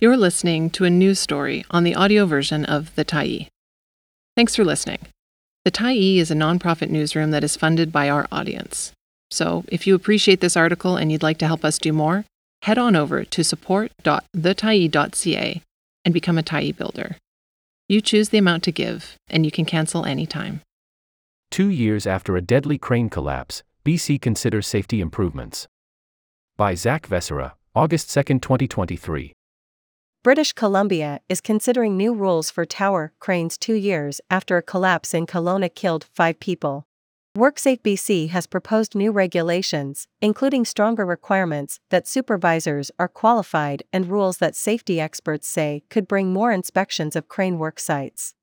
You're listening to a news story on the audio version of The Tyee. Thanks for listening. The Tyee is a nonprofit newsroom that is funded by our audience. So, if you appreciate this article and you'd like to help us do more, head on over to support.thetyee.ca and become a Tyee builder. You choose the amount to give, and you can cancel anytime. Two years after a deadly crane collapse, BC considers safety improvements. By Zak Vescera, August 2, 2023. British Columbia is considering new rules for tower cranes two years after a collapse in Kelowna killed five people. WorkSafe BC has proposed new regulations, including stronger requirements that supervisors are qualified and rules that safety experts say could bring more inspections of crane work sites.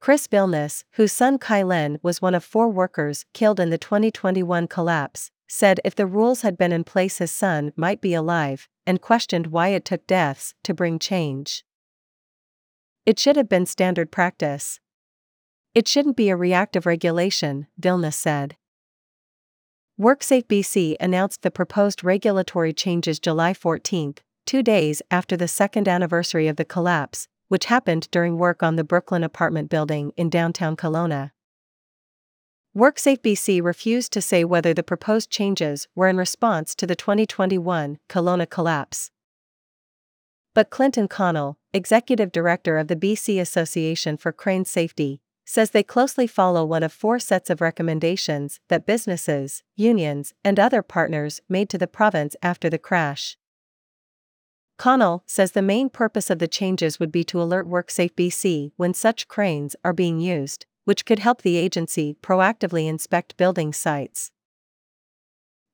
Chris Vilness, whose son Cailen was one of four workers killed in the 2021 collapse, said if the rules had been in place, his son might be alive, and questioned why it took deaths to bring change. It should have been standard practice. It shouldn't be a reactive regulation, Vilness said. WorkSafe BC announced the proposed regulatory changes July 14, two days after the second anniversary of the collapse, which happened during work on the Brooklyn apartment building in downtown Kelowna. WorkSafe BC refused to say whether the proposed changes were in response to the 2021 Kelowna collapse. But Clinton Connell, executive director of the BC Association for Crane Safety, says they closely follow one of four sets of recommendations that businesses, unions, and other partners made to the province after the crash. Connell says the main purpose of the changes would be to alert WorkSafe BC when such cranes are being used which could help the agency proactively inspect building sites.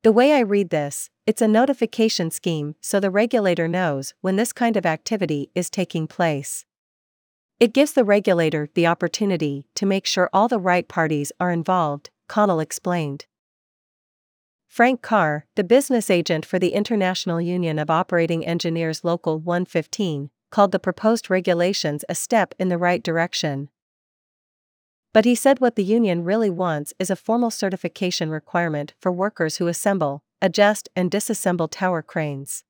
The way I read this, it's a notification scheme so the regulator knows when this kind of activity is taking place. It gives the regulator the opportunity to make sure all the right parties are involved, Connell explained. Frank Carr, the business agent for the International Union of Operating Engineers Local 115, called the proposed regulations a step in the right direction. But he said what the union really wants is a formal certification requirement for workers who assemble, adjust, and disassemble tower cranes.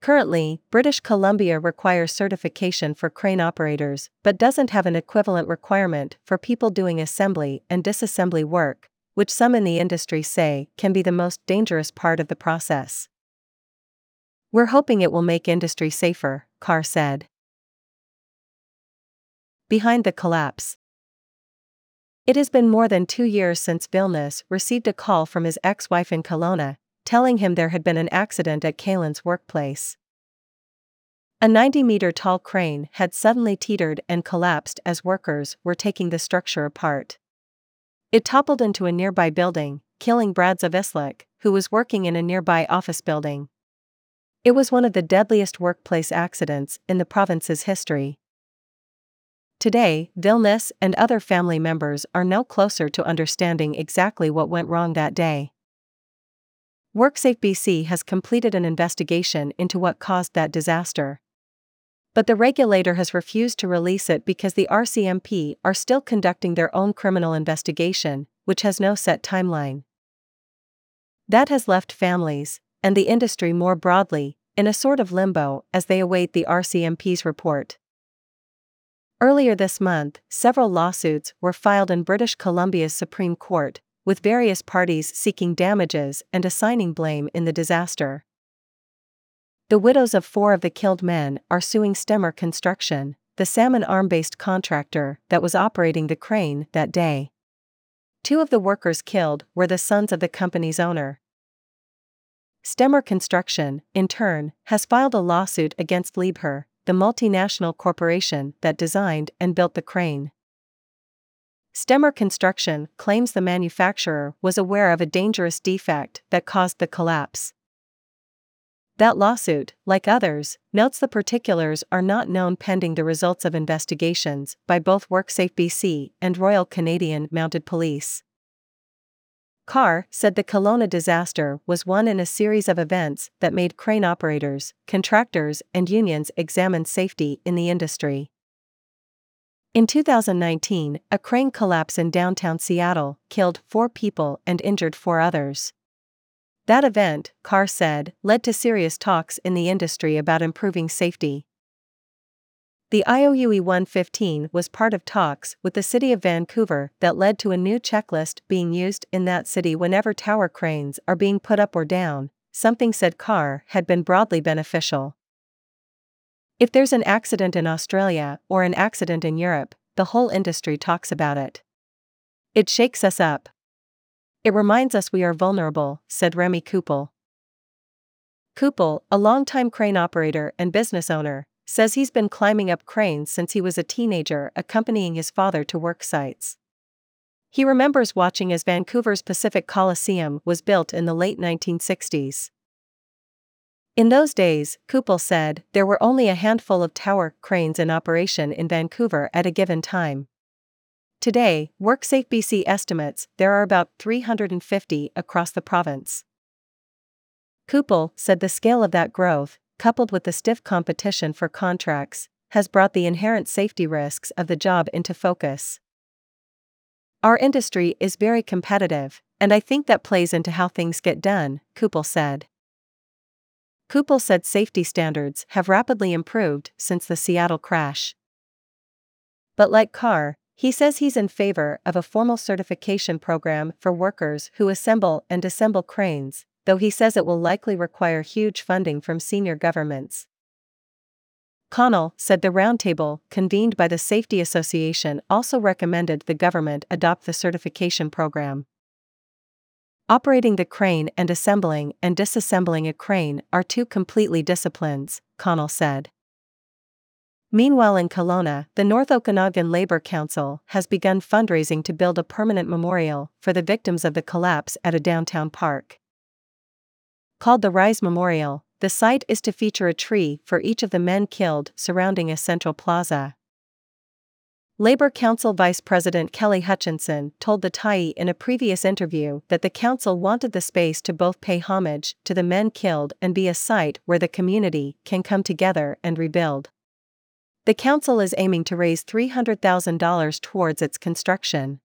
Currently, British Columbia requires certification for crane operators, but doesn't have an equivalent requirement for people doing assembly and disassembly work, which some in the industry say can be the most dangerous part of the process. We're hoping it will make industry safer, Carr said. Behind the collapse. It has been more than two years since Vilness received a call from his ex wife in Kelowna, telling him there had been an accident at Cailen's workplace. A 90 meter tall crane had suddenly teetered and collapsed as workers were taking the structure apart. It toppled into a nearby building, killing Brad Zawislak, who was working in a nearby office building. It was one of the deadliest workplace accidents in the province's history. Today, Vilness and other family members are no closer to understanding exactly what went wrong that day. WorkSafe BC has completed an investigation into what caused that disaster. But the regulator has refused to release it because the RCMP are still conducting their own criminal investigation, which has no set timeline. That has left families, and the industry more broadly, in a sort of limbo as they await the RCMP's report. Earlier this month, several lawsuits were filed in British Columbia's Supreme Court, with various parties seeking damages and assigning blame in the disaster. The widows of four of the killed men are suing Stemmer Construction, the Salmon Arm based contractor that was operating the crane that day. Two of the workers killed were the sons of the company's owner. Stemmer Construction, in turn, has filed a lawsuit against Liebherr, the multinational corporation that designed and built the crane. Stemmer Construction claims the manufacturer was aware of a dangerous defect that caused the collapse. That lawsuit, like others, notes the particulars are not known pending the results of investigations by both WorkSafe BC and Royal Canadian Mounted Police. Carr said the Kelowna disaster was one in a series of events that made crane operators, contractors, and unions examine safety in the industry. In 2019, a crane collapse in downtown Seattle killed four people and injured four others. That event, Carr said, led to serious talks in the industry about improving safety. The IUOE 115 was part of talks with the City of Vancouver that led to a new checklist being used in that city whenever tower cranes are being put up or down, something said Carr had been broadly beneficial. If there's an accident in Australia or an accident in Europe, the whole industry talks about it. It shakes us up. It reminds us we are vulnerable, said Remy Koupel. Koupel, a longtime crane operator and business owner, says he's been climbing up cranes since he was a teenager accompanying his father to work sites. He remembers watching as Vancouver's Pacific Coliseum was built in the late 1960s. In those days, Koupel said, there were only a handful of tower cranes in operation in Vancouver at a given time. Today, WorkSafe BC estimates there are about 350 across the province. Koupel said the scale of that growth, coupled with the stiff competition for contracts, has brought the inherent safety risks of the job into focus. Our industry is very competitive, and I think that plays into how things get done, Koupel said. Koupel said safety standards have rapidly improved since the Seattle crash. But like Carr, he says he's in favor of a formal certification program for workers who assemble and disassemble cranes, though he says it will likely require huge funding from senior governments. Connell said the roundtable, convened by the Safety Association, also recommended the government adopt the certification program. Operating the crane and assembling and disassembling a crane are two completely disciplines, Connell said. Meanwhile, in Kelowna, the North Okanagan Labour Council has begun fundraising to build a permanent memorial for the victims of the collapse at a downtown park. Called the Rise Memorial, the site is to feature a tree for each of the men killed surrounding a central plaza. Labour Council Vice President Kelly Hutchinson told the Tyee in a previous interview that the council wanted the space to both pay homage to the men killed and be a site where the community can come together and rebuild. The council is aiming to raise $300,000 towards its construction.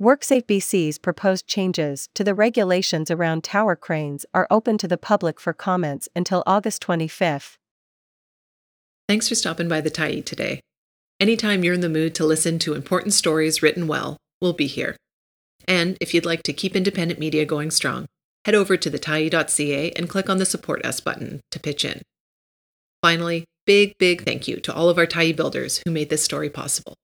WorkSafe BC's proposed changes to the regulations around tower cranes are open to the public for comments until August 25. Thanks for stopping by the Tyee today. Anytime you're in the mood to listen to important stories written well, we'll be here. And if you'd like to keep independent media going strong, head over to thetyee.ca and click on the Support Us button to pitch in. Finally, big, big thank you to all of our Tyee builders who made this story possible.